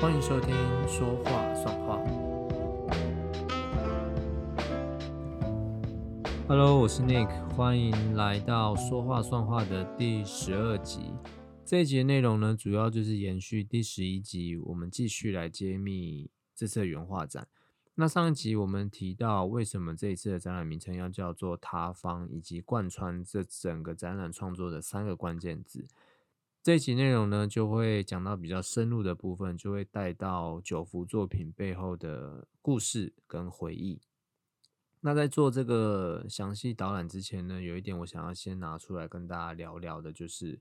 欢迎收听《说话算话》。Hello，我是 Nick，欢迎来到《说话算话》的第十二集。这一集的内容呢，主要就是延续第十一集，我们继续来揭秘这次的原画展。那上一集我们提到，为什么这一次的展览名称要叫做“他方”，以及贯穿这整个展览创作的三个关键字。这一集内容呢，就会讲到比较深入的部分，就会带到九幅作品背后的故事跟回忆。那在做这个详细导览之前呢，有一点我想要先拿出来跟大家聊聊的，就是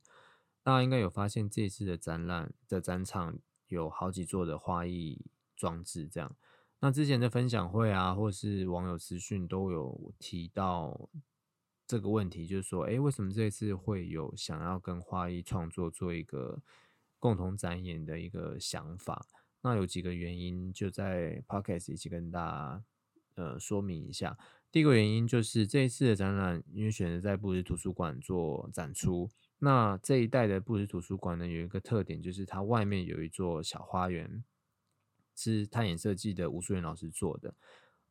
大家应该有发现，这次的展览的展场有好几座的花艺装置，这样。那之前的分享会啊，或是网友私讯都有提到。这个问题就是说，哎，为什么这次会有想要跟花艺创作做一个共同展演的一个想法？那有几个原因，就在 podcast 一起跟大家呃说明一下。第一个原因就是这一次的展览，因为选择在布什图书馆做展出，那这一代的布什图书馆呢，有一个特点就是它外面有一座小花园，是探眼设计的吴淑媛老师做的。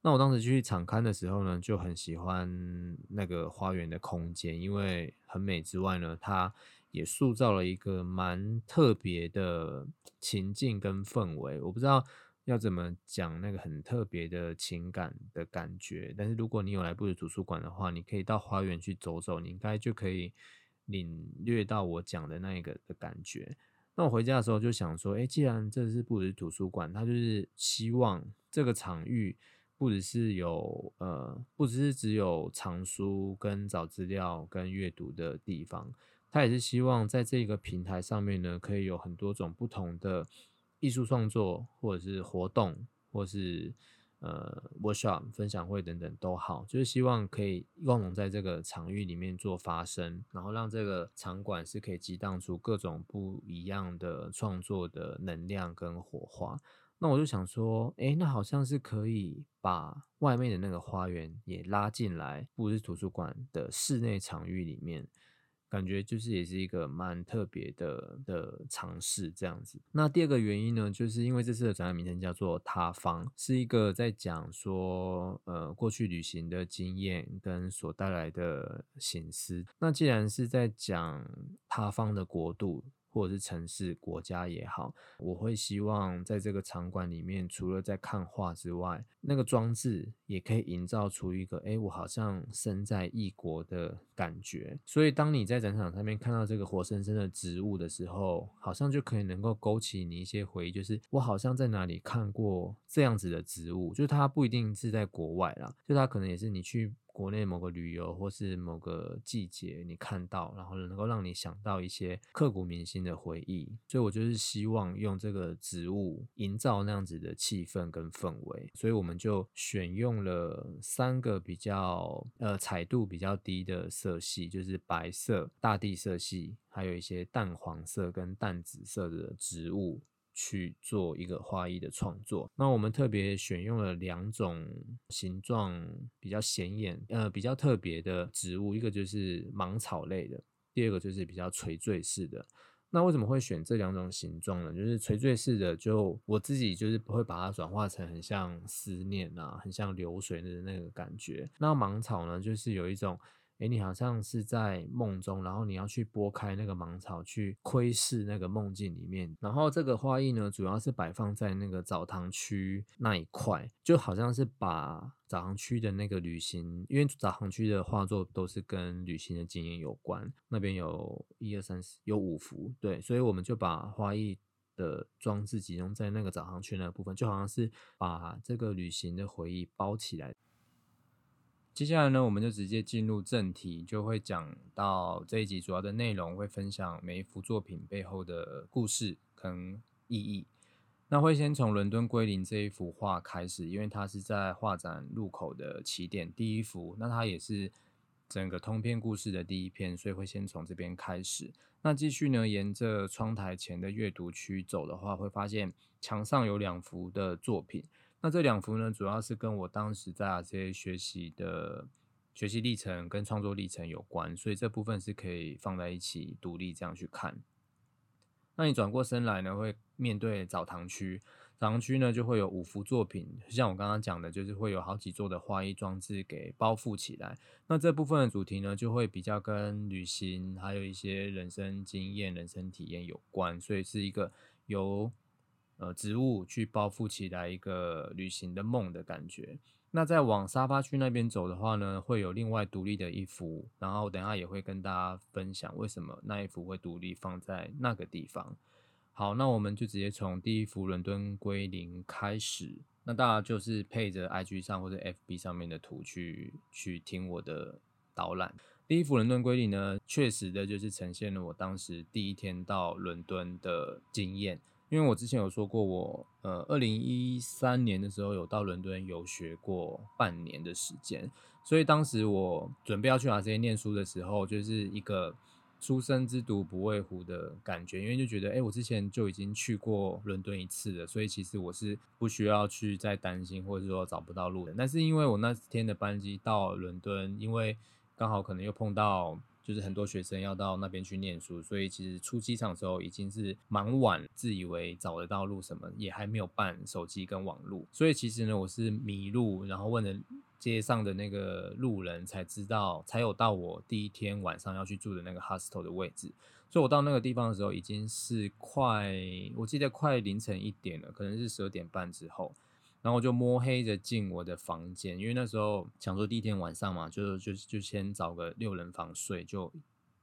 那我当时去场刊的时候呢，就很喜欢那个花园的空间，因为很美之外呢，它也塑造了一个蛮特别的情境跟氛围。我不知道要怎么讲那个很特别的情感的感觉，但是如果你有来布什图书馆的话，你可以到花园去走走，你应该就可以领略到我讲的那个的感觉。那我回家的时候就想说，哎，既然这是布什图书馆，它就是希望这个场域。不只是有呃，不只是只有藏书跟找资料跟阅读的地方，他也是希望在这个平台上面呢，可以有很多种不同的艺术创作，或者是活动，或是呃 workshop 分享会等等都好，就是希望可以共同在这个场域里面做发声，然后让这个场馆是可以激荡出各种不一样的创作的能量跟火花。那我就想说，哎，那好像是可以把外面的那个花园也拉进来，布是图书馆的室内场域里面，感觉就是也是一个蛮特别的的尝试这样子。那第二个原因呢，就是因为这次的展览名称叫做“塌方”，是一个在讲说，呃，过去旅行的经验跟所带来的醒思。那既然是在讲塌方的国度。或者是城市、国家也好，我会希望在这个场馆里面，除了在看画之外，那个装置也可以营造出一个，哎，我好像身在异国的感觉。所以，当你在展场上面看到这个活生生的植物的时候，好像就可以能够勾起你一些回忆，就是我好像在哪里看过这样子的植物，就是它不一定是在国外啦，就它可能也是你去。国内某个旅游或是某个季节，你看到，然后能够让你想到一些刻骨铭心的回忆，所以我就是希望用这个植物营造那样子的气氛跟氛围，所以我们就选用了三个比较呃彩度比较低的色系，就是白色、大地色系，还有一些淡黄色跟淡紫色的植物。去做一个花艺的创作，那我们特别选用了两种形状比较显眼、呃比较特别的植物，一个就是芒草类的，第二个就是比较垂坠式的。那为什么会选这两种形状呢？就是垂坠式的，就我自己就是不会把它转化成很像思念啊，很像流水的那个感觉。那芒草呢，就是有一种。哎，你好像是在梦中，然后你要去拨开那个盲草，去窥视那个梦境里面。然后这个花艺呢，主要是摆放在那个澡堂区那一块，就好像是把澡堂区的那个旅行，因为澡堂区的画作都是跟旅行的经验有关。那边有一二三四，有五幅，对，所以我们就把花艺的装置集中在那个澡堂区那部分，就好像是把这个旅行的回忆包起来。接下来呢，我们就直接进入正题，就会讲到这一集主要的内容，会分享每一幅作品背后的故事跟意义。那会先从伦敦归零这一幅画开始，因为它是在画展入口的起点第一幅，那它也是整个通篇故事的第一篇，所以会先从这边开始。那继续呢，沿着窗台前的阅读区走的话，会发现墙上有两幅的作品。那这两幅呢，主要是跟我当时在这些学习的学习历程跟创作历程有关，所以这部分是可以放在一起独立这样去看。那你转过身来呢，会面对澡堂区。澡堂区呢，就会有五幅作品，像我刚刚讲的，就是会有好几座的花艺装置给包覆起来。那这部分的主题呢，就会比较跟旅行，还有一些人生经验、人生体验有关，所以是一个由呃植物去包覆起来一个旅行的梦的感觉。那再往沙发区那边走的话呢，会有另外独立的一幅，然后等下也会跟大家分享为什么那一幅会独立放在那个地方。好，那我们就直接从第一幅伦敦归零开始。那大家就是配着 IG 上或者 FB 上面的图去去听我的导览。第一幅伦敦归零呢，确实的就是呈现了我当时第一天到伦敦的经验。因为我之前有说过，我呃，二零一三年的时候有到伦敦游学过半年的时间，所以当时我准备要去马这些念书的时候，就是一个。初生之犊不畏虎的感觉，因为就觉得，哎，我之前就已经去过伦敦一次了，所以其实我是不需要去再担心，或者说找不到路的。但是因为我那天的班机到伦敦，因为刚好可能又碰到，就是很多学生要到那边去念书，所以其实出机场的时候已经是蛮晚，自以为找得到路什么，也还没有办手机跟网路，所以其实呢，我是迷路，然后问了。街上的那个路人才知道，才有到我第一天晚上要去住的那个 hostel 的位置。所以我到那个地方的时候，已经是快，我记得快凌晨一点了，可能是十二点半之后。然后我就摸黑着进我的房间，因为那时候想说第一天晚上嘛，就就就先找个六人房睡就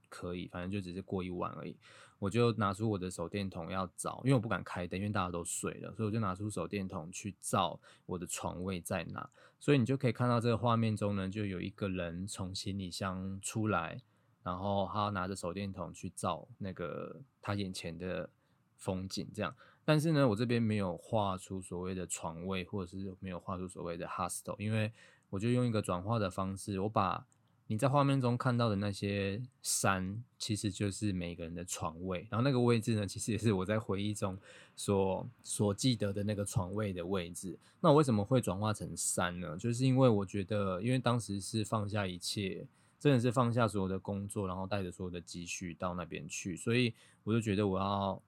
可以，反正就只是过一晚而已。我就拿出我的手电筒要找，因为我不敢开灯，因为大家都睡了，所以我就拿出手电筒去照我的床位在哪。所以你就可以看到这个画面中呢，就有一个人从行李箱出来，然后他拿着手电筒去照那个他眼前的风景，这样。但是呢，我这边没有画出所谓的床位，或者是没有画出所谓的 hostel，因为我就用一个转化的方式，我把。你在画面中看到的那些山，其实就是每个人的床位。然后那个位置呢，其实也是我在回忆中所所记得的那个床位的位置。那我为什么会转化成山呢？就是因为我觉得，因为当时是放下一切，真的是放下所有的工作，然后带着所有的积蓄到那边去，所以我就觉得我要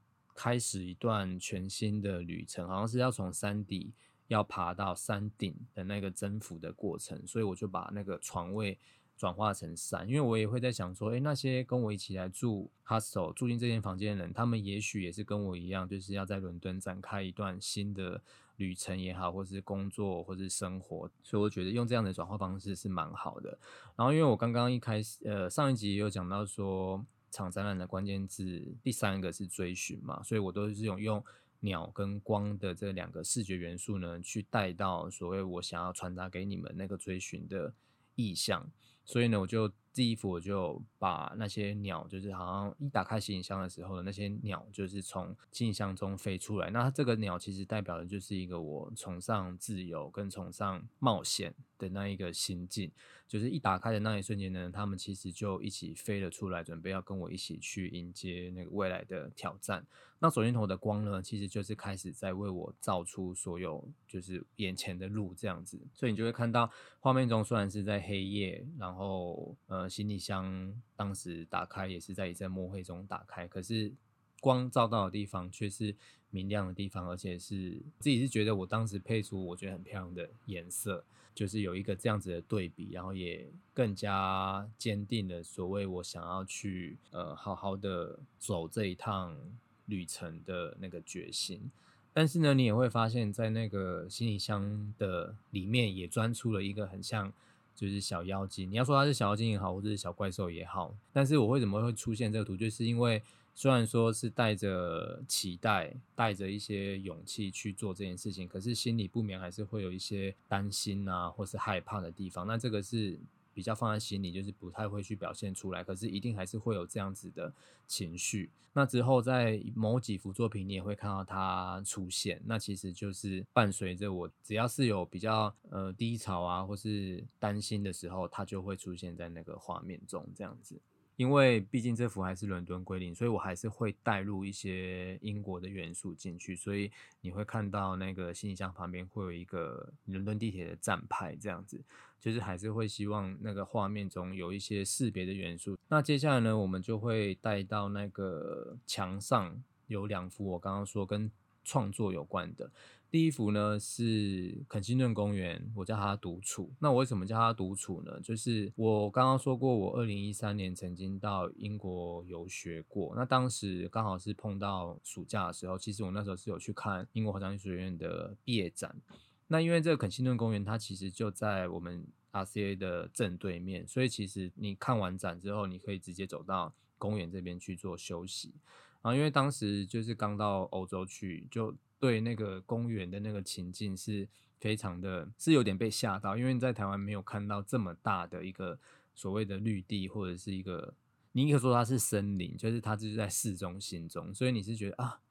开始一段全新的旅程，好像是要从山底要爬到山顶的那个征服的过程。所以我就把那个床位。转化成山，因为我也会在想说，诶，那些跟我一起来住 hostel 住进这间房间的人，他们也许也是跟我一样，就是要在伦敦展开一段新的旅程也好，或是工作，或是生活，所以我觉得用这样的转化方式是蛮好的。然后，因为我刚刚一开始，呃，上一集也有讲到说，场展览的关键字第三个是追寻嘛，所以我都是用用鸟跟光的这两个视觉元素呢，去带到所谓我想要传达给你们那个追寻的意象。所以呢，我就第一幅我就把那些鸟，就是好像一打开行李箱的时候的，那些鸟就是从行李箱中飞出来。那这个鸟其实代表的就是一个我崇尚自由跟崇尚冒险的那一个心境。就是一打开的那一瞬间呢，他们其实就一起飞了出来，准备要跟我一起去迎接那个未来的挑战。那手电筒的光呢，其实就是开始在为我照出所有就是眼前的路这样子。所以你就会看到画面中虽然是在黑夜，然后后呃行李箱当时打开也是在一阵墨灰中打开，可是光照到的地方却是明亮的地方，而且是自己是觉得我当时配出我觉得很漂亮的颜色。就是有一个这样子的对比，然后也更加坚定了所谓我想要去呃好好的走这一趟旅程的那个决心。但是呢，你也会发现，在那个行李箱的里面也钻出了一个很像就是小妖精。你要说它是小妖精也好，或者是小怪兽也好，但是我为什么会出现这个图，就是因为。虽然说是带着期待，带着一些勇气去做这件事情，可是心里不免还是会有一些担心啊，或是害怕的地方。那这个是比较放在心里，就是不太会去表现出来，可是一定还是会有这样子的情绪。那之后在某几幅作品，你也会看到它出现。那其实就是伴随着我，只要是有比较呃低潮啊，或是担心的时候，它就会出现在那个画面中，这样子。因为毕竟这幅还是伦敦归零，所以我还是会带入一些英国的元素进去，所以你会看到那个行李箱旁边会有一个伦敦地铁的站牌，这样子，就是还是会希望那个画面中有一些识别的元素。那接下来呢，我们就会带到那个墙上。有两幅，我刚刚说跟创作有关的。第一幅呢是肯辛顿公园，我叫它独处。那我为什么叫它独处呢？就是我刚刚说过，我二零一三年曾经到英国游学过。那当时刚好是碰到暑假的时候，其实我那时候是有去看英国华商艺术学院的毕业展。那因为这个肯辛顿公园，它其实就在我们 RCA 的正对面，所以其实你看完展之后，你可以直接走到公园这边去做休息。然后因为当时就是刚到欧洲去，就对那个公园的那个情境是非常的，是有点被吓到，因为在台湾没有看到这么大的一个所谓的绿地，或者是一个，你可以说它是森林，就是它就是在市中心中，所以你是觉得啊。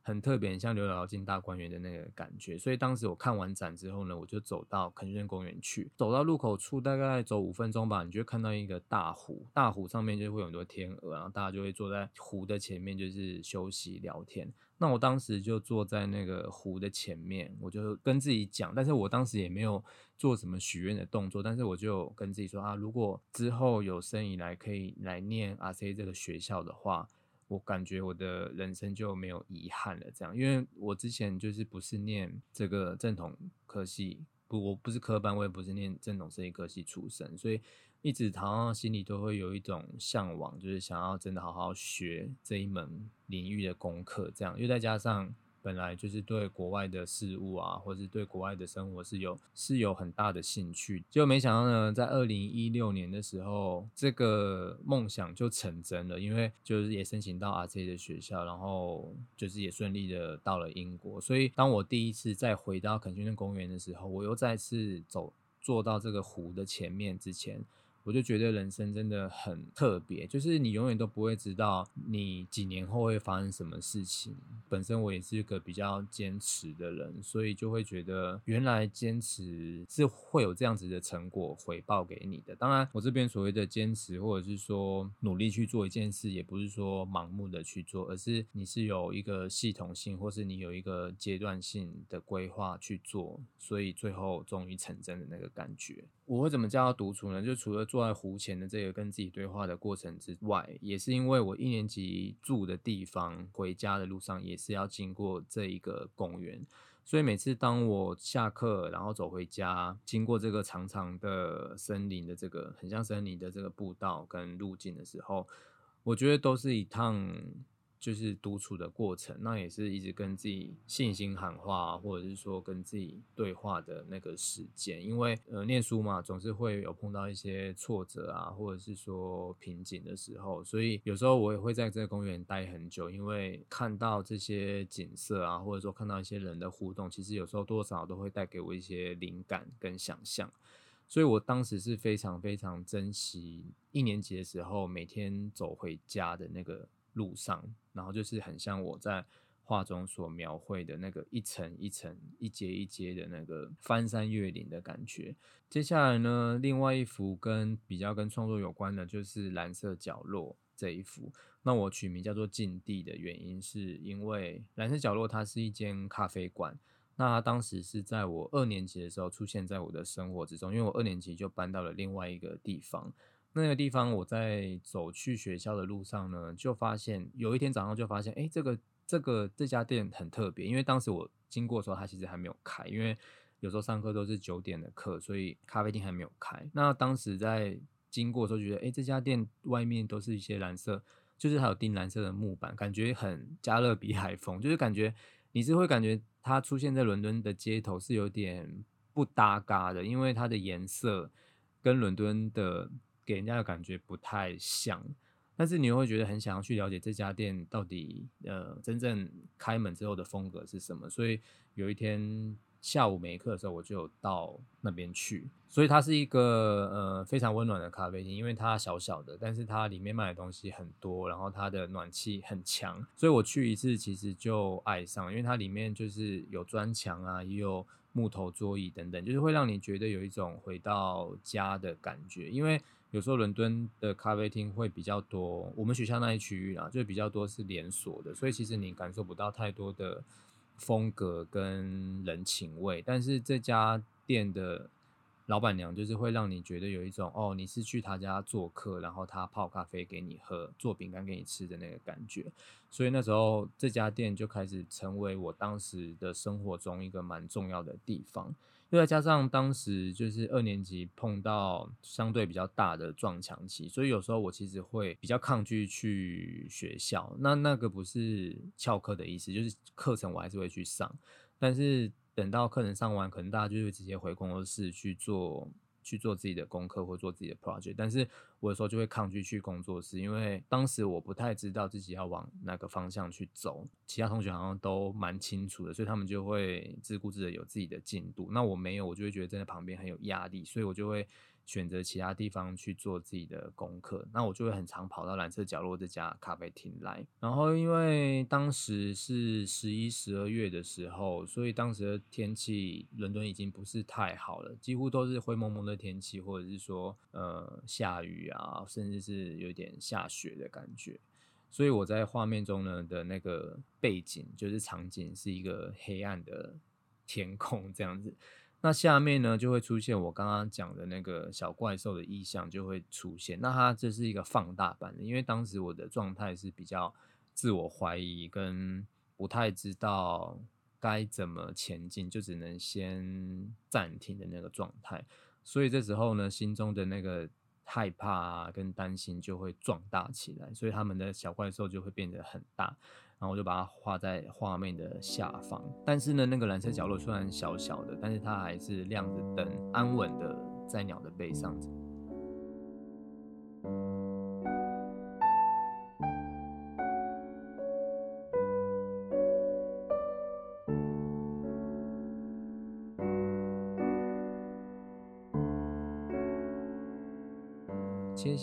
很特别，像刘姥姥进大观园的那个感觉，所以当时我看完展之后呢，我就走到肯辛顿公园去，走到路口处，大概走五分钟吧，你就看到一个大湖，大湖上面就会有很多天鹅，然后大家就会坐在湖的前面，就是休息聊天。那我当时就坐在那个湖的前面，我就跟自己讲，但是我当时也没有做什么许愿的动作，但是我就跟自己说啊，如果之后有生以来可以来念 RC 这个学校的话。我感觉我的人生就没有遗憾了，这样，因为我之前就是不是念这个正统科系，不，我不是科班，我也不是念正统设计科系出身，所以一直好像心里都会有一种向往，就是想要真的好好学这一门领域的功课，这样，又再加上。本来就是对国外的事物啊，或者是对国外的生活是有是有很大的兴趣，结果没想到呢，在二零一六年的时候，这个梦想就成真了，因为就是也申请到 RC 的学校，然后就是也顺利的到了英国。所以当我第一次再回到肯辛顿公园的时候，我又再次走坐到这个湖的前面之前。我就觉得人生真的很特别，就是你永远都不会知道你几年后会发生什么事情。本身我也是一个比较坚持的人，所以就会觉得原来坚持是会有这样子的成果回报给你的。当然，我这边所谓的坚持，或者是说努力去做一件事，也不是说盲目的去做，而是你是有一个系统性，或是你有一个阶段性的规划去做，所以最后终于成真的那个感觉。我会怎么叫他独处呢？就除了坐在湖前的这个跟自己对话的过程之外，也是因为我一年级住的地方，回家的路上也是要经过这一个公园，所以每次当我下课然后走回家，经过这个长长的森林的这个很像森林的这个步道跟路径的时候，我觉得都是一趟。就是独处的过程，那也是一直跟自己信心喊话，或者是说跟自己对话的那个时间。因为呃，念书嘛，总是会有碰到一些挫折啊，或者是说瓶颈的时候，所以有时候我也会在这个公园待很久，因为看到这些景色啊，或者说看到一些人的互动，其实有时候多少都会带给我一些灵感跟想象。所以我当时是非常非常珍惜一年级的时候每天走回家的那个。路上，然后就是很像我在画中所描绘的那个一层一层、一阶一阶的那个翻山越岭的感觉。接下来呢，另外一幅跟比较跟创作有关的，就是蓝色角落这一幅。那我取名叫做“禁地”的原因，是因为蓝色角落它是一间咖啡馆。那它当时是在我二年级的时候出现在我的生活之中，因为我二年级就搬到了另外一个地方。那个地方，我在走去学校的路上呢，就发现有一天早上就发现，哎，这个这个这家店很特别，因为当时我经过的时候，它其实还没有开，因为有时候上课都是九点的课，所以咖啡厅还没有开。那当时在经过的时候，觉得，哎，这家店外面都是一些蓝色，就是还有钉蓝色的木板，感觉很加勒比海风，就是感觉你是会感觉它出现在伦敦的街头是有点不搭嘎的，因为它的颜色跟伦敦的。给人家的感觉不太像，但是你又会觉得很想要去了解这家店到底呃真正开门之后的风格是什么。所以有一天下午没课的时候，我就到那边去。所以它是一个呃非常温暖的咖啡厅，因为它小小的，但是它里面卖的东西很多，然后它的暖气很强。所以我去一次其实就爱上，因为它里面就是有砖墙啊，也有木头桌椅等等，就是会让你觉得有一种回到家的感觉，因为。有时候伦敦的咖啡厅会比较多，我们学校那一区域啦，就比较多是连锁的，所以其实你感受不到太多的风格跟人情味。但是这家店的老板娘就是会让你觉得有一种哦，你是去他家做客，然后他泡咖啡给你喝，做饼干给你吃的那个感觉。所以那时候这家店就开始成为我当时的生活中一个蛮重要的地方。又再加上当时就是二年级碰到相对比较大的撞墙期，所以有时候我其实会比较抗拒去学校。那那个不是翘课的意思，就是课程我还是会去上，但是。等到课程上完，可能大家就会直接回工作室去做去做自己的功课或做自己的 project。但是我有时候就会抗拒去工作室，因为当时我不太知道自己要往哪个方向去走。其他同学好像都蛮清楚的，所以他们就会自顾自的有自己的进度。那我没有，我就会觉得站在旁边很有压力，所以我就会。选择其他地方去做自己的功课，那我就会很常跑到蓝色角落这家咖啡厅来。然后因为当时是十一、十二月的时候，所以当时的天气伦敦已经不是太好了，几乎都是灰蒙蒙的天气，或者是说呃下雨啊，甚至是有点下雪的感觉。所以我在画面中呢的那个背景就是场景是一个黑暗的天空这样子。那下面呢，就会出现我刚刚讲的那个小怪兽的意象就会出现。那它这是一个放大版的，因为当时我的状态是比较自我怀疑，跟不太知道该怎么前进，就只能先暂停的那个状态。所以这时候呢，心中的那个害怕跟担心就会壮大起来，所以他们的小怪兽就会变得很大。然后我就把它画在画面的下方，但是呢，那个蓝色角落虽然小小的，但是它还是亮着灯，安稳的在鸟的背上。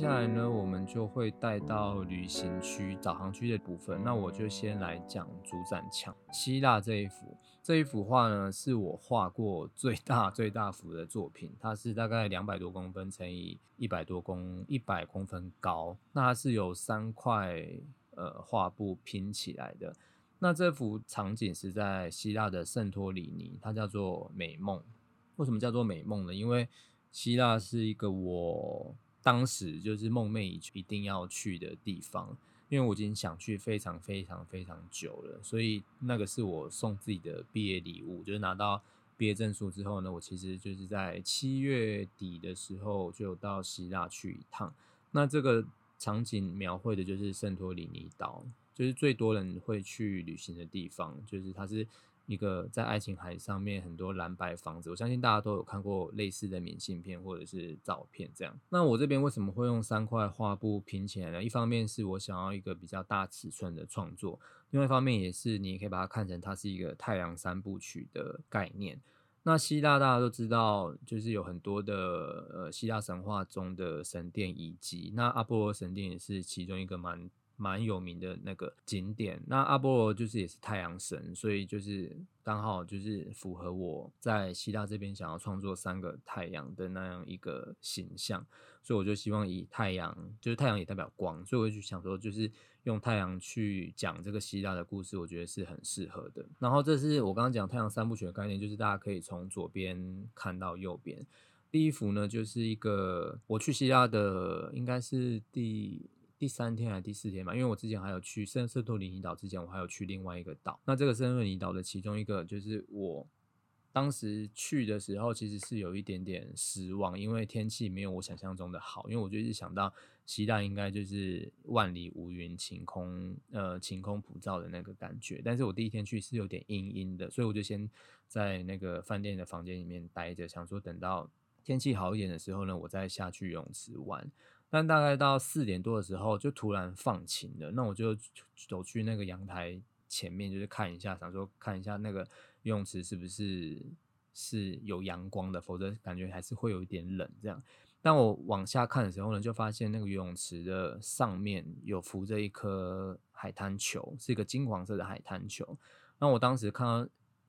接下来呢，我们就会带到旅行区导航区的部分。那我就先来讲主展墙，希腊这一幅。这一幅画呢，是我画过最大最大幅的作品，它是大概两百多公分乘以一百多公一百公分高。那它是有三块呃画布拼起来的。那这幅场景是在希腊的圣托里尼，它叫做美梦。为什么叫做美梦呢？因为希腊是一个我。当时就是梦寐以求一定要去的地方，因为我已经想去非常非常非常久了，所以那个是我送自己的毕业礼物。就是拿到毕业证书之后呢，我其实就是在七月底的时候就到希腊去一趟。那这个场景描绘的就是圣托里尼岛，就是最多人会去旅行的地方，就是它是。一个在爱琴海上面很多蓝白房子，我相信大家都有看过类似的明信片或者是照片这样。那我这边为什么会用三块画布拼起来呢？一方面是我想要一个比较大尺寸的创作，另外一方面也是你也可以把它看成它是一个太阳三部曲的概念。那希腊大家都知道，就是有很多的呃希腊神话中的神殿遗迹，那阿波罗神殿也是其中一个蛮。蛮有名的那个景点，那阿波罗就是也是太阳神，所以就是刚好就是符合我在希腊这边想要创作三个太阳的那样一个形象，所以我就希望以太阳，就是太阳也代表光，所以我就想说，就是用太阳去讲这个希腊的故事，我觉得是很适合的。然后这是我刚刚讲太阳三部曲的概念，就是大家可以从左边看到右边，第一幅呢就是一个我去希腊的，应该是第。第三天还是第四天嘛？因为我之前还有去圣瑟托里尼岛，之前我还有去另外一个岛。那这个圣托里尼岛的其中一个，就是我当时去的时候，其实是有一点点失望，因为天气没有我想象中的好。因为我就是想到希腊应该就是万里无云、晴空呃晴空普照的那个感觉，但是我第一天去是有点阴阴的，所以我就先在那个饭店的房间里面待着，想说等到天气好一点的时候呢，我再下去泳池玩。但大概到四点多的时候，就突然放晴了。那我就走去那个阳台前面，就是看一下，想说看一下那个游泳池是不是是有阳光的，否则感觉还是会有一点冷。这样，当我往下看的时候呢，就发现那个游泳池的上面有浮着一颗海滩球，是一个金黄色的海滩球。那我当时看到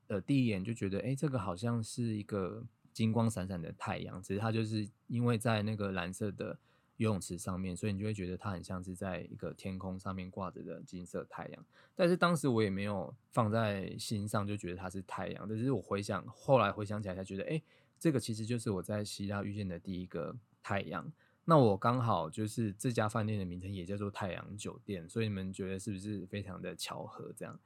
呃第一眼就觉得，哎，这个好像是一个金光闪闪的太阳，只是它就是因为在那个蓝色的。游泳池上面，所以你就会觉得它很像是在一个天空上面挂着的金色太阳。但是当时我也没有放在心上，就觉得它是太阳。但是我回想，后来回想起来才觉得，哎，这个其实就是我在希腊遇见的第一个太阳。那我刚好就是这家饭店的名称也叫做太阳酒店，所以你们觉得是不是非常的巧合？这样，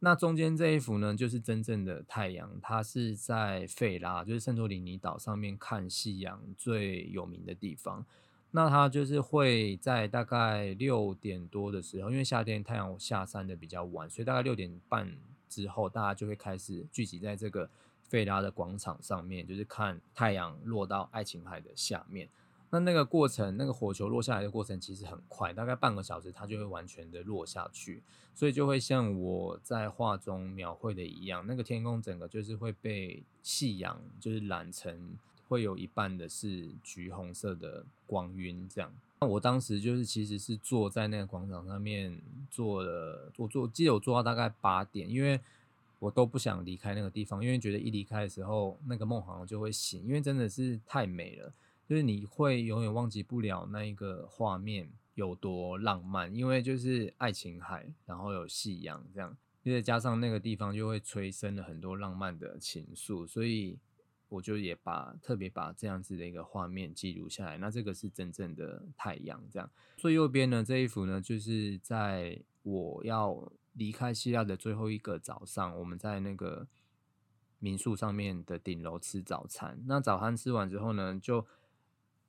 那中间这一幅呢，就是真正的太阳，它是在费拉，就是圣托里尼岛上面看夕阳最有名的地方。那它就是会在大概六点多的时候，因为夏天太阳下山的比较晚，所以大概六点半之后，大家就会开始聚集在这个费拉的广场上面，就是看太阳落到爱琴海的下面。那那个过程，那个火球落下来的过程其实很快，大概半个小时它就会完全的落下去，所以就会像我在画中描绘的一样，那个天空整个就是会被夕阳就是染成，会有一半的是橘红色的光晕这样。那我当时就是其实是坐在那个广场上面坐了，我坐记得我坐到大概八点，因为我都不想离开那个地方，因为觉得一离开的时候那个梦好像就会醒，因为真的是太美了。就是你会永远忘记不了那一个画面有多浪漫，因为就是爱琴海，然后有夕阳这样，因为加上那个地方就会催生了很多浪漫的情愫，所以我就也把特别把这样子的一个画面记录下来。那这个是真正的太阳，这样。最右边呢这一幅呢，就是在我要离开希腊的最后一个早上，我们在那个民宿上面的顶楼吃早餐。那早餐吃完之后呢，就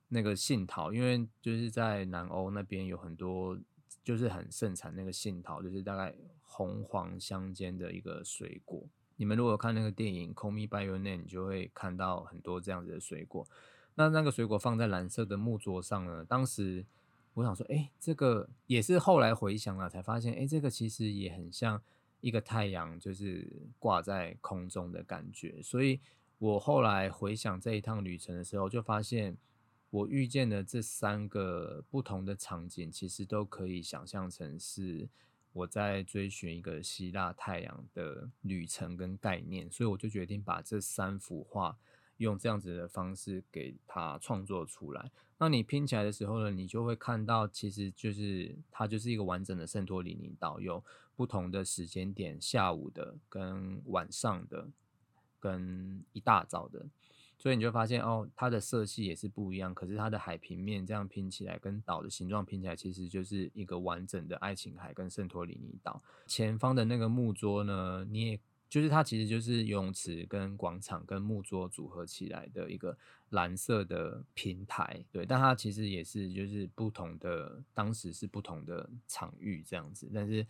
那个杏桃，因为就是在南欧那边有很多，就是很盛产那个杏桃，就是大概红黄相间的一个水果。你们如果看那个电影《Call Me by Your Name》，你就会看到很多这样子的水果。那那个水果放在蓝色的木桌上呢？当时我想说，哎，这个也是后来回想了才发现，哎，这个其实也很像一个太阳，就是挂在空中的感觉。所以我后来回想这一趟旅程的时候，就发现。我遇见的这三个不同的场景，其实都可以想象成是我在追寻一个希腊太阳的旅程跟概念，所以我就决定把这三幅画用这样子的方式给它创作出来。那你拼起来的时候呢，你就会看到，其实就是它就是一个完整的圣托里尼岛，有不同的时间点，下午的、跟晚上的、跟一大早的。所以你就发现哦，它的色系也是不一样，可是它的海平面这样拼起来，跟岛的形状拼起来，其实就是一个完整的爱琴海跟圣托里尼岛。前方的那个木桌呢，你也就是它其实就是游泳池跟广场跟木桌组合起来的一个蓝色的平台，对，但它其实也是就是不同的，当时是不同的场域这样子，但是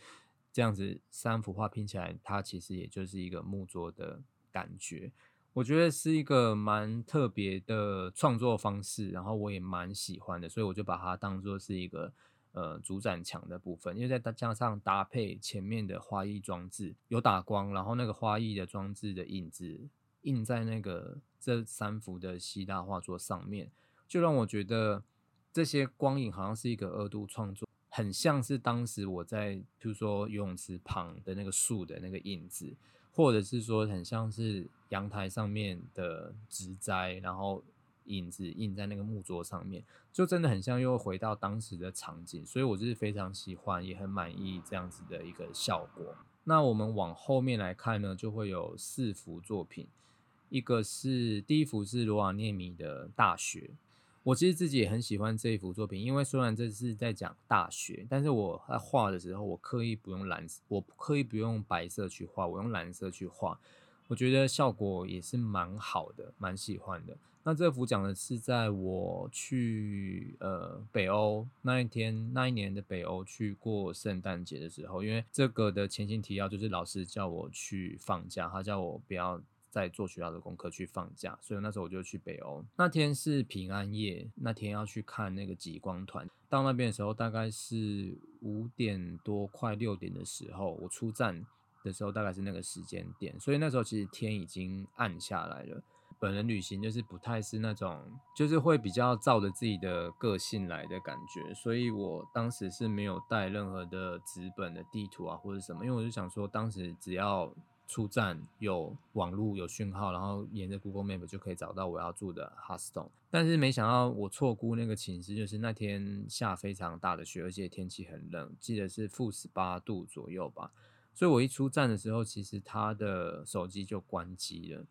这样子三幅画拼起来，它其实也就是一个木桌的感觉。我觉得是一个蛮特别的创作方式，然后我也蛮喜欢的，所以我就把它当做是一个呃主展墙的部分，因为再加上搭配前面的花艺装置有打光，然后那个花艺的装置的影子印在那个这三幅的希腊画作上面，就让我觉得这些光影好像是一个二度创作，很像是当时我在比如说游泳池旁的那个树的那个影子。或者是说很像是阳台上面的植栽，然后影子印在那个木桌上面，就真的很像又回到当时的场景，所以我就是非常喜欢，也很满意这样子的一个效果。那我们往后面来看呢，就会有四幅作品，一个是第一幅是罗瓦涅米的大学。我其实自己也很喜欢这一幅作品，因为虽然这是在讲大学，但是我在画的时候，我刻意不用蓝，我刻意不用白色去画，我用蓝色去画，我觉得效果也是蛮好的，蛮喜欢的。那这幅讲的是在我去呃北欧那一天，那一年的北欧去过圣诞节的时候，因为这个的前情提要就是老师叫我去放假，他叫我不要。在做学校的功课去放假，所以那时候我就去北欧。那天是平安夜，那天要去看那个极光团。到那边的时候大概是五点多，快六点的时候，我出站的时候大概是那个时间点。所以那时候其实天已经暗下来了。本人旅行就是不太是那种，就是会比较照着自己的个性来的感觉。所以我当时是没有带任何的纸本的地图啊或者什么，因为我就想说，当时只要。出站有网络有讯号，然后沿着 Google Map 就可以找到我要住的 hostel。但是没想到我错估那个寝室，就是那天下非常大的雪，而且天气很冷，记得是负十八度左右吧。所以我一出站的时候，其实他的手机就关机了。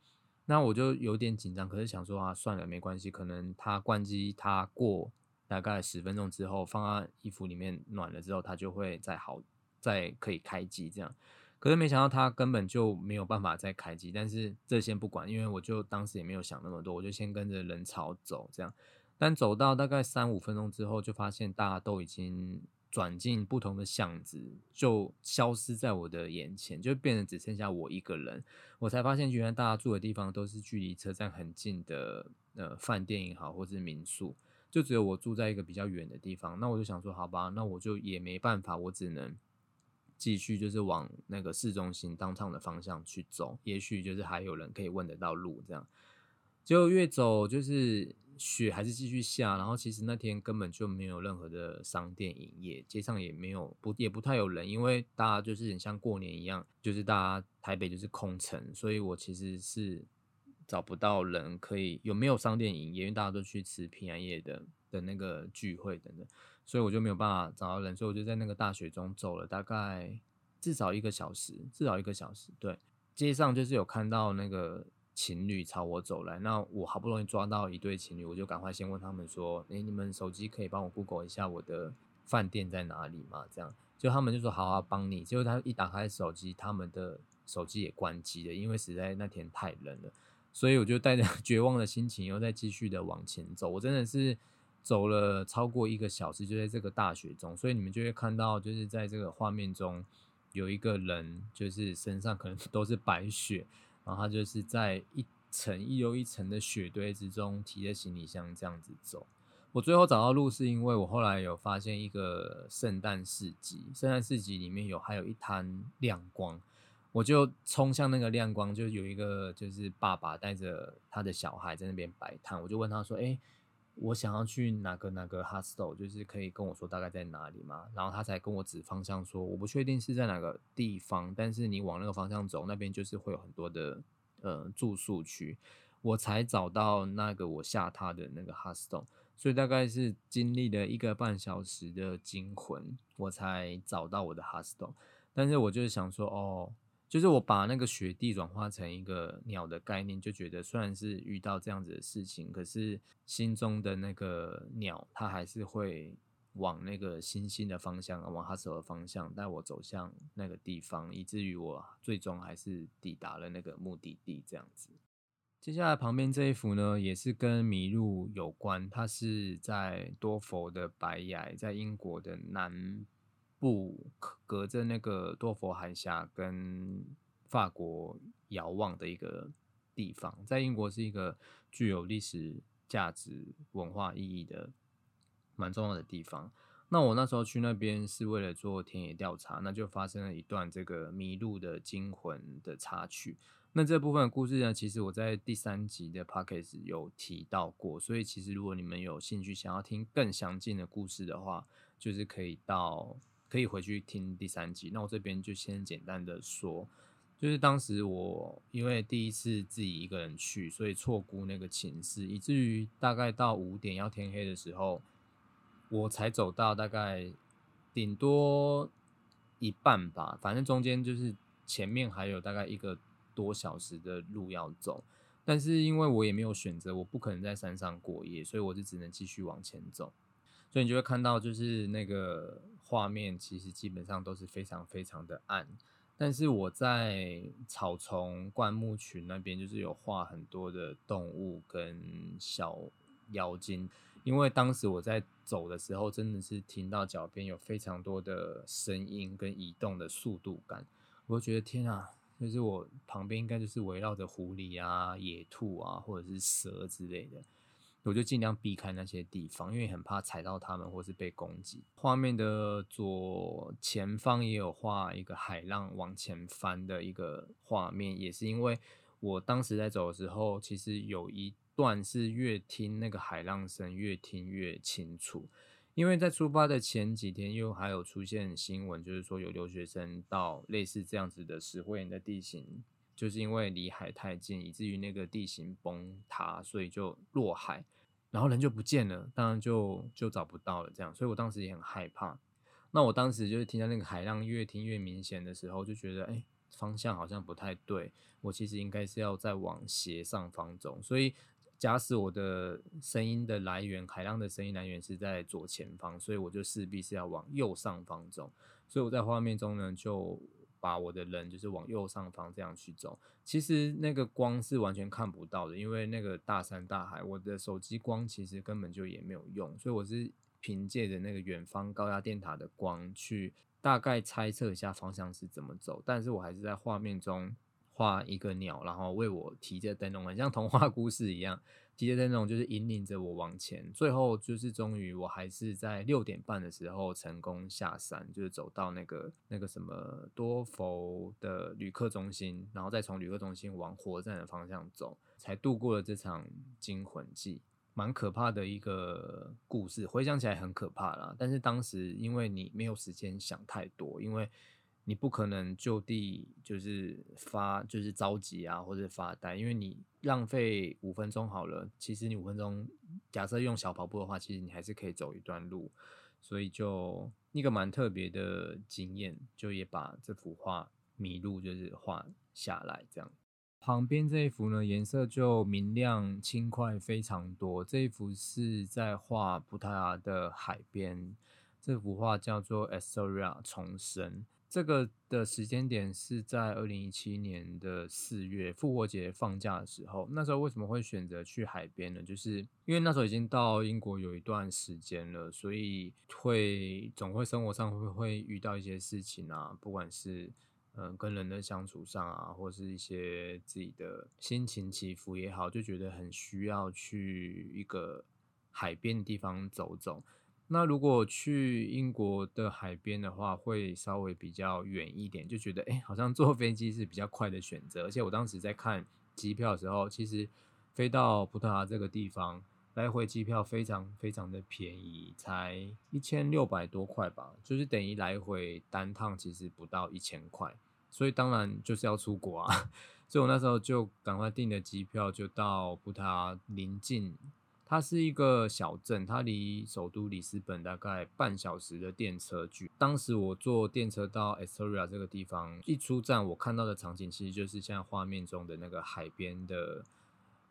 那我就有点紧张，可是想说啊，算了，没关系，可能他关机，他过大概十分钟之后，放在衣服里面暖了之后，他就会再好，再可以开机这样。可是没想到他根本就没有办法再开机，但是这先不管，因为我就当时也没有想那么多，我就先跟着人潮走这样。但走到大概三五分钟之后，就发现大家都已经。转进不同的巷子，就消失在我的眼前，就变成只剩下我一个人。我才发现，原来大家住的地方都是距离车站很近的，呃，饭店也好，或是民宿，就只有我住在一个比较远的地方。那我就想说，好吧，那我就也没办法，我只能继续就是往那个市中心当场的方向去走，也许就是还有人可以问得到路这样。就越走就是雪还是继续下，然后其实那天根本就没有任何的商店营业，街上也没有不也不太有人，因为大家就是很像过年一样，就是大家台北就是空城，所以我其实是找不到人可以有没有商店营业，因为大家都去吃平安夜的的那个聚会等等，所以我就没有办法找到人，所以我就在那个大雪中走了大概至少一个小时，至少一个小时，对，街上就是有看到那个。情侣朝我走来，那我好不容易抓到一对情侣，我就赶快先问他们说：“诶，你们手机可以帮我 Google 一下我的饭店在哪里吗？”这样，就他们就说：“好好帮你。”结果他一打开手机，他们的手机也关机了，因为实在那天太冷了。所以我就带着 绝望的心情，又再继续的往前走。我真的是走了超过一个小时，就在这个大雪中。所以你们就会看到，就是在这个画面中有一个人，就是身上可能都是白雪。然后他就是在一层一又一层的雪堆之中提着行李箱这样子走。我最后找到路是因为我后来有发现一个圣诞市集，圣诞市集里面有还有一滩亮光，我就冲向那个亮光，就有一个就是爸爸带着他的小孩在那边摆摊，我就问他说：“哎，我想要去哪个哪个 hostel，就是可以跟我说大概在哪里吗？”然后他才跟我指方向说：“我不确定是在哪个地方，但是你往那个方向走，那边就是会有很多的。”呃，住宿区，我才找到那个我下榻的那个 hostel，所以大概是经历了一个半小时的惊魂，我才找到我的 hostel。但是我就是想说，哦，就是我把那个雪地转化成一个鸟的概念，就觉得虽然是遇到这样子的事情，可是心中的那个鸟，它还是会往那个星星的方向，往它走的方向带我走向那个地方，以至于我最终还是抵达了那个目的地。这样子，接下来旁边这一幅呢，也是跟迷路有关。它是在多佛的白崖，在英国的南部，隔着那个多佛海峡跟法国遥望的一个地方。在英国是一个具有历史价值、文化意义的。蛮重要的地方。那我那时候去那边是为了做田野调查，那就发生了一段这个迷路的惊魂的插曲。那这部分的故事呢，其实我在第三集的 p o c k e t 有提到过。所以其实如果你们有兴趣想要听更详尽的故事的话，就是可以到可以回去听第三集。那我这边就先简单的说，就是当时我因为第一次自己一个人去，所以错估那个寝室，以至于大概到五点要天黑的时候。我才走到大概顶多一半吧，反正中间就是前面还有大概一个多小时的路要走，但是因为我也没有选择，我不可能在山上过夜，所以我就只能继续往前走。所以你就会看到，就是那个画面其实基本上都是非常非常的暗，但是我在草丛灌木群那边，就是有画很多的动物跟小妖精。因为当时我在走的时候，真的是听到脚边有非常多的声音跟移动的速度感，我就觉得天啊，就是我旁边应该就是围绕着狐狸啊、野兔啊，或者是蛇之类的，我就尽量避开那些地方，因为很怕踩到它们或是被攻击。画面的左前方也有画一个海浪往前翻的一个画面，也是因为我当时在走的时候，其实有一。段是越听那个海浪声越听越清楚，因为在出发的前几天又还有出现新闻，就是说有留学生到类似这样子的石灰岩的地形，就是因为离海太近，以至于那个地形崩塌，所以就落海，然后人就不见了，当然就就找不到了。这样，所以我当时也很害怕。那我当时就是听到那个海浪越听越明显的时候，就觉得哎，方向好像不太对，我其实应该是要再往斜上方走。所以假使我的声音的来源，海浪的声音来源是在左前方，所以我就势必是要往右上方走。所以我在画面中呢，就把我的人就是往右上方这样去走。其实那个光是完全看不到的，因为那个大山大海，我的手机光其实根本就也没有用，所以我是凭借着那个远方高压电塔的光去。大概猜测一下方向是怎么走，但是我还是在画面中画一个鸟，然后为我提着灯笼，很像童话故事一样，提着灯笼就是引领着我往前。最后就是终于我还是在六点半的时候成功下山，就是走到那个那个什么多佛的旅客中心，然后再从旅客中心往火车站的方向走，才度过了这场惊魂记。蛮可怕的一个故事，回想起来很可怕啦。但是当时因为你没有时间想太多，因为你不可能就地就是发就是着急啊，或者发呆，因为你浪费五分钟好了。其实你五分钟，假设用小跑步的话，其实你还是可以走一段路。所以就一个蛮特别的经验，就也把这幅画迷路就是画下来这样。旁边这一幅呢，颜色就明亮轻快非常多。这一幅是在画葡萄牙的海边，这幅画叫做《Astoria 重生》。这个的时间点是在二零一七年的四月复活节放假的时候。那时候为什么会选择去海边呢？就是因为那时候已经到英国有一段时间了，所以会总会生活上会会遇到一些事情啊，不管是。嗯，跟人的相处上啊，或是一些自己的心情起伏也好，就觉得很需要去一个海边的地方走走。那如果去英国的海边的话，会稍微比较远一点，就觉得哎，好像坐飞机是比较快的选择。而且我当时在看机票的时候，其实飞到葡萄牙这个地方，来回机票非常非常的便宜，才一千六百多块吧，就是等于来回单趟其实不到一千块。所以当然就是要出国啊，所以我那时候就赶快订了机票，就到葡萄牙临近，它是一个小镇，它离首都里斯本大概半小时的电车距。当时我坐电车到 Astoria 这个地方，一出站我看到的场景其实就是像画面中的那个海边的。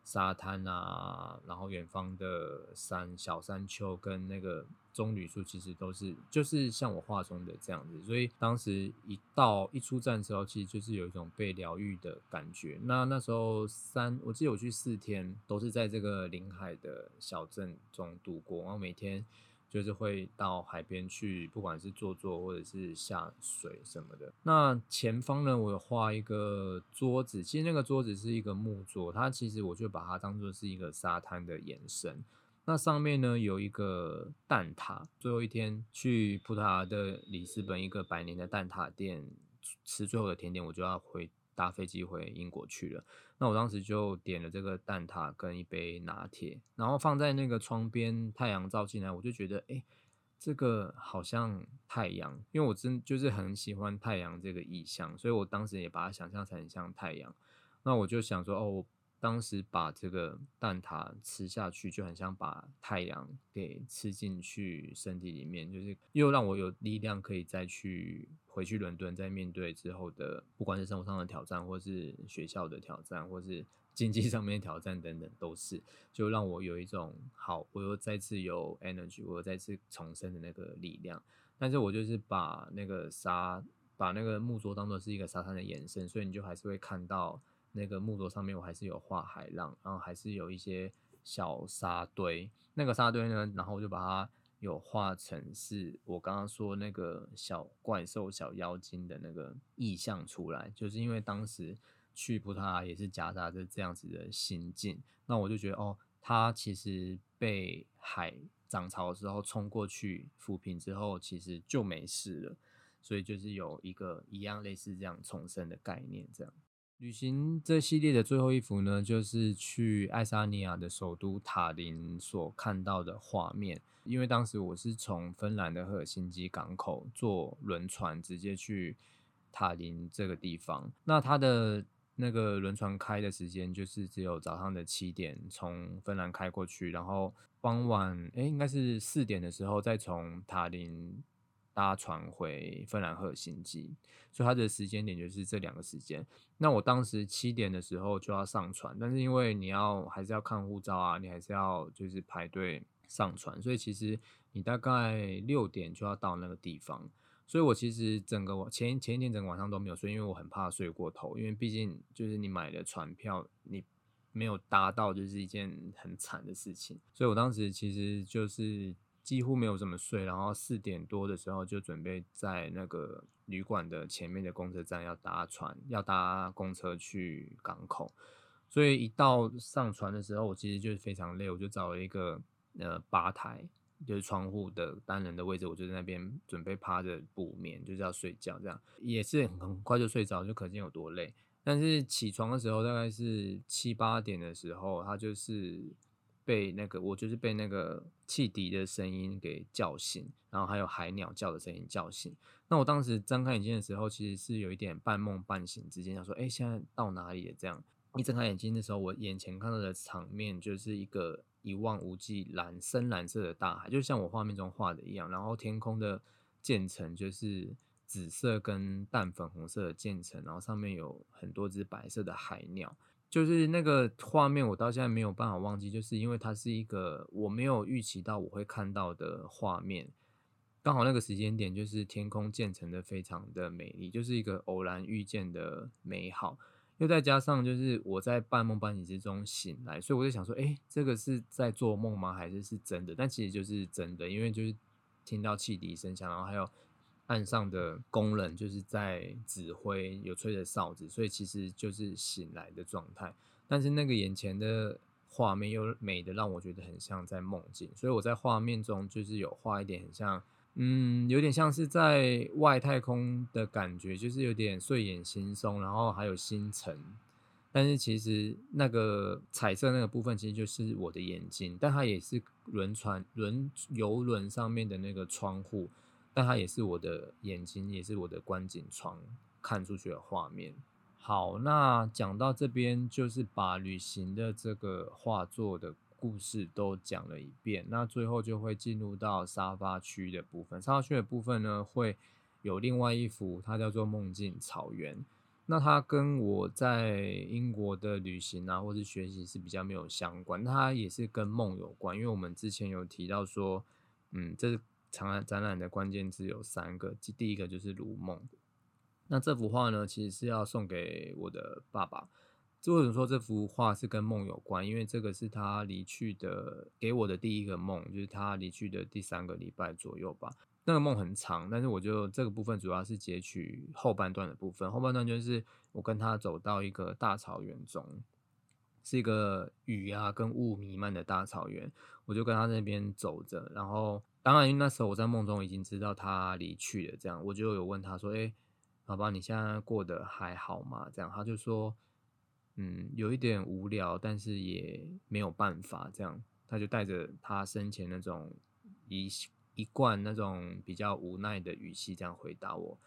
沙滩啊，然后远方的山小山丘跟那个棕榈树，其实都是就是像我画中的这样子。所以当时一到一出站的时候，其实就是有一种被疗愈的感觉。那那时候三，我记得我去四天，都是在这个临海的小镇中度过，然后每天。就是会到海边去，不管是坐坐或者是下水什么的。那前方呢，我有画一个桌子，其实那个桌子是一个木桌，它其实我就把它当做是一个沙滩的延伸。那上面呢有一个蛋挞，最后一天去葡萄牙的里斯本一个百年的蛋挞店吃最后的甜点，我就要回。搭飞机回英国去了，那我当时就点了这个蛋挞跟一杯拿铁，然后放在那个窗边，太阳照进来，我就觉得，哎，这个好像太阳，因为我真就是很喜欢太阳这个意象，所以我当时也把它想象成像太阳。那我就想说，哦。当时把这个蛋挞吃下去，就很像把太阳给吃进去身体里面，就是又让我有力量可以再去回去伦敦，再面对之后的不管是生活上的挑战，或是学校的挑战，或是 经济上面的挑战等等，都是就让我有一种好，我又再次有 energy，我又再次重生的那个力量。但是我就是把那个沙，把那个木桌当做是一个沙滩的延伸，所以你就还是会看到。那个木头上面我还是有画海浪，然后还是有一些小沙堆。那个沙堆呢，然后我就把它有画成是我刚刚说那个小怪兽、小妖精的那个意象出来。就是因为当时去葡萄牙也是夹杂着这样子的心境，那我就觉得哦，它其实被海涨潮的时候冲过去抚平之后，其实就没事了。所以就是有一个一样类似这样重生的概念，这样。旅行这系列的最后一幅呢，就是去爱沙尼亚的首都塔林所看到的画面。因为当时我是从芬兰的赫尔辛基港口坐轮船直接去塔林这个地方。那它的那个轮船开的时间就是只有早上的七点从芬兰开过去，然后傍晚诶应该是四点的时候再从塔林搭船回芬兰赫辛基，所以它的时间点就是这两个时间。那我当时七点的时候就要上船，但是因为你要还是要看护照啊，你还是要就是排队上船，所以其实你大概六点就要到那个地方。所以我其实整个前前一天整个晚上都没有睡，因为我很怕睡过头，因为毕竟就是你买的船票你没有搭到，就是一件很惨的事情。所以我当时其实就是。几乎没有怎么睡，然后四点多的时候就准备在那个旅馆的前面的公车站要搭船，要搭公车去港口。所以一到上船的时候，我其实就是非常累，我就找了一个呃吧台，就是窗户的单人的位置，我就在那边准备趴着补眠，就是要睡觉，这样也是很快就睡着，就可见有多累。但是起床的时候大概是七八点的时候，他就是。被那个我就是被那个汽笛的声音给叫醒，然后还有海鸟叫的声音叫醒。那我当时睁开眼睛的时候，其实是有一点半梦半醒之间，想说：“哎，现在到哪里了？”这样一睁开眼睛的时候，我眼前看到的场面就是一个一望无际蓝深蓝色的大海，就像我画面中画的一样。然后天空的渐层就是紫色跟淡粉红色的渐层，然后上面有很多只白色的海鸟。就是那个画面，我到现在没有办法忘记，就是因为它是一个我没有预期到我会看到的画面。刚好那个时间点，就是天空渐层的非常的美丽，就是一个偶然遇见的美好。又再加上就是我在半梦半醒之中醒来，所以我就想说，哎，这个是在做梦吗？还是是真的？但其实就是真的，因为就是听到汽笛声响，然后还有。岸上的工人就是在指挥，有吹着哨子，所以其实就是醒来的状态。但是那个眼前的画面又美的让我觉得很像在梦境，所以我在画面中就是有画一点很像，嗯，有点像是在外太空的感觉，就是有点睡眼惺忪，然后还有星辰。但是其实那个彩色那个部分其实就是我的眼睛，但它也是轮船轮游轮上面的那个窗户。但它也是我的眼睛，也是我的观景窗，看出去的画面。好，那讲到这边，就是把旅行的这个画作的故事都讲了一遍。那最后就会进入到沙发区的部分。沙发区的部分呢，会有另外一幅，它叫做《梦境草原》。那它跟我在英国的旅行啊，或是学习是比较没有相关。它也是跟梦有关，因为我们之前有提到说，嗯，这展览展览的关键字有三个，第一个就是如梦。那这幅画呢，其实是要送给我的爸爸。为什么说这幅画是跟梦有关？因为这个是他离去的，给我的第一个梦，就是他离去的第三个礼拜左右吧。那个梦很长，但是我就这个部分主要是截取后半段的部分。后半段就是我跟他走到一个大草原中，是一个雨啊跟雾弥漫的大草原，我就跟他那边走着，然后。当然，因为那时候我在梦中已经知道他离去了，这样我就有问他说：“哎，宝宝，你现在过得还好吗？”这样他就说：“嗯，有一点无聊，但是也没有办法。”这样他就带着他生前那种一一贯那种比较无奈的语气这样回答我。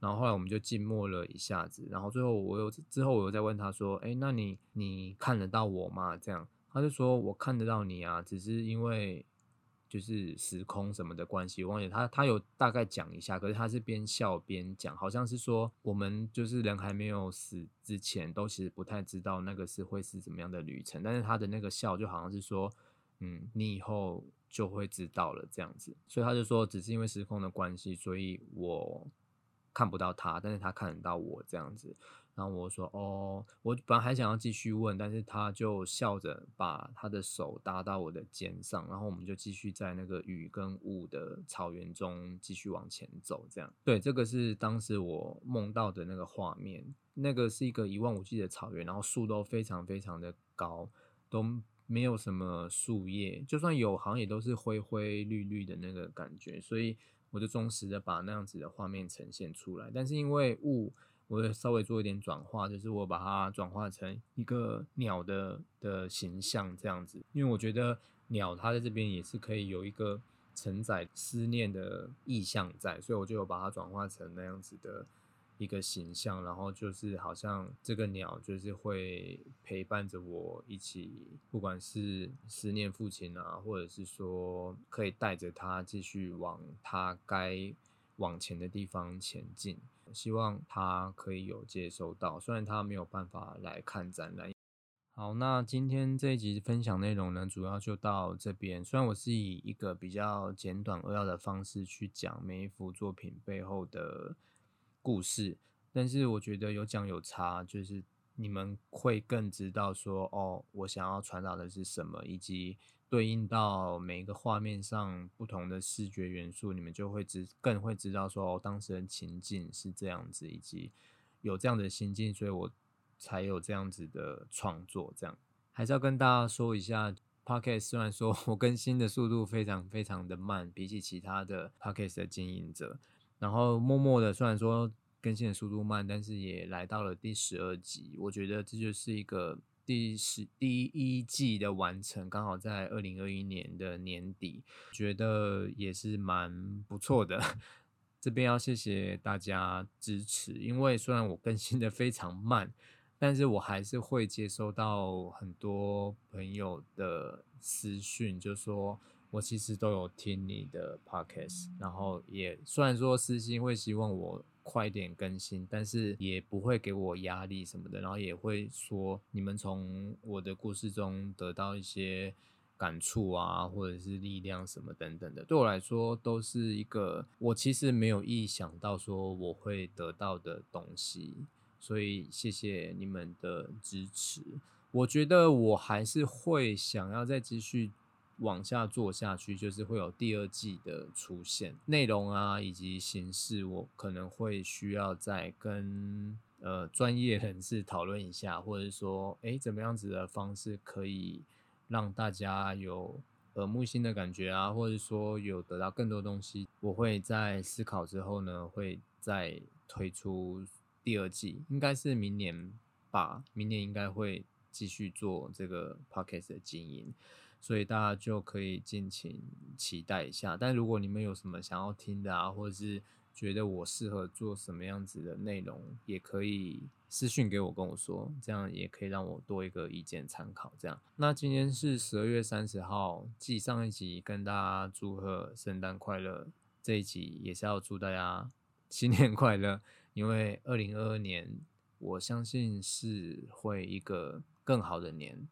然后后来我们就静默了一下子，然后最后我又之后我又再问他说：“哎，那你你看得到我吗？”这样他就说：“我看得到你啊，只是因为。”就是时空什么的关系，我忘记他他有大概讲一下，可是他是边笑边讲，好像是说我们就是人还没有死之前，都其实不太知道那个是会是怎么样的旅程，但是他的那个笑就好像是说，嗯，你以后就会知道了这样子，所以他就说只是因为时空的关系，所以我看不到他，但是他看得到我这样子。然后我说：“哦，我本来还想要继续问，但是他就笑着把他的手搭到我的肩上，然后我们就继续在那个雨跟雾的草原中继续往前走。这样，对，这个是当时我梦到的那个画面。那个是一个一望无际的草原，然后树都非常非常的高，都没有什么树叶，就算有，好像也都是灰灰绿绿的那个感觉。所以我就忠实的把那样子的画面呈现出来。但是因为雾。”我会稍微做一点转化，就是我把它转化成一个鸟的的形象这样子，因为我觉得鸟它在这边也是可以有一个承载思念的意象在，所以我就有把它转化成那样子的一个形象，然后就是好像这个鸟就是会陪伴着我一起，不管是思念父亲啊，或者是说可以带着他继续往他该。往前的地方前进。希望他可以有接收到，虽然他没有办法来看展览。好，那今天这一集分享内容呢，主要就到这边。虽然我是以一个比较简短扼要的方式去讲每一幅作品背后的故事，但是我觉得有讲有差，就是你们会更知道说，哦，我想要传达的是什么，以及对应到每一个画面上不同的视觉元素，你们就会知更会知道说，当时的情境是这样子，以及有这样的心境，所以我。才有这样子的创作，这样还是要跟大家说一下，Podcast 虽然说我更新的速度非常非常的慢，比起其他的 Podcast 的经营者，然后默默的虽然说更新的速度慢，但是也来到了第十二集，我觉得这就是一个第十第一季的完成，刚好在二零二一年的年底，觉得也是蛮不错的。这边要谢谢大家支持，因为虽然我更新的非常慢。但是我还是会接收到很多朋友的私讯，就说我其实都有听你的 podcast，然后也虽然说私信会希望我快点更新，但是也不会给我压力什么的，然后也会说你们从我的故事中得到一些感触啊，或者是力量什么等等的，对我来说都是一个我其实没有意想到说我会得到的东西。所以谢谢你们的支持，我觉得我还是会想要再继续往下做下去，就是会有第二季的出现，内容啊以及形式，我可能会需要再跟呃专业人士讨论一下，或者说诶怎么样子的方式可以让大家有耳目新的感觉啊，或者说有得到更多东西，我会在思考之后呢，会再推出。第二季应该是明年吧，明年应该会继续做这个 podcast 的经营，所以大家就可以尽情期待一下。但如果你们有什么想要听的啊，或者是觉得我适合做什么样子的内容，也可以私信给我跟我说，这样也可以让我多一个意见参考。这样，那今天是十二月三十号，继上一集跟大家祝贺圣诞快乐，这一集也是要祝大家新年快乐。因为二零二二年，我相信是会一个更好的年，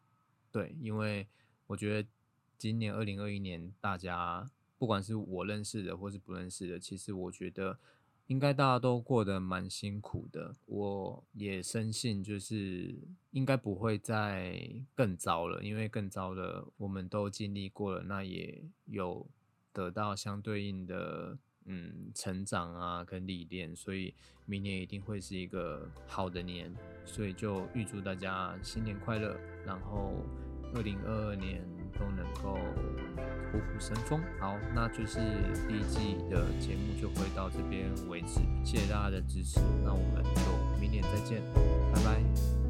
对，因为我觉得今年二零二一年，大家不管是我认识的或是不认识的，其实我觉得应该大家都过得蛮辛苦的。我也深信，就是应该不会再更糟了，因为更糟的我们都经历过了，那也有得到相对应的。嗯，成长啊，跟历练，所以明年一定会是一个好的年，所以就预祝大家新年快乐，然后二零二二年都能够虎虎生风。好，那就是第一季的节目就会到这边为止，谢谢大家的支持，那我们就明年再见，拜拜。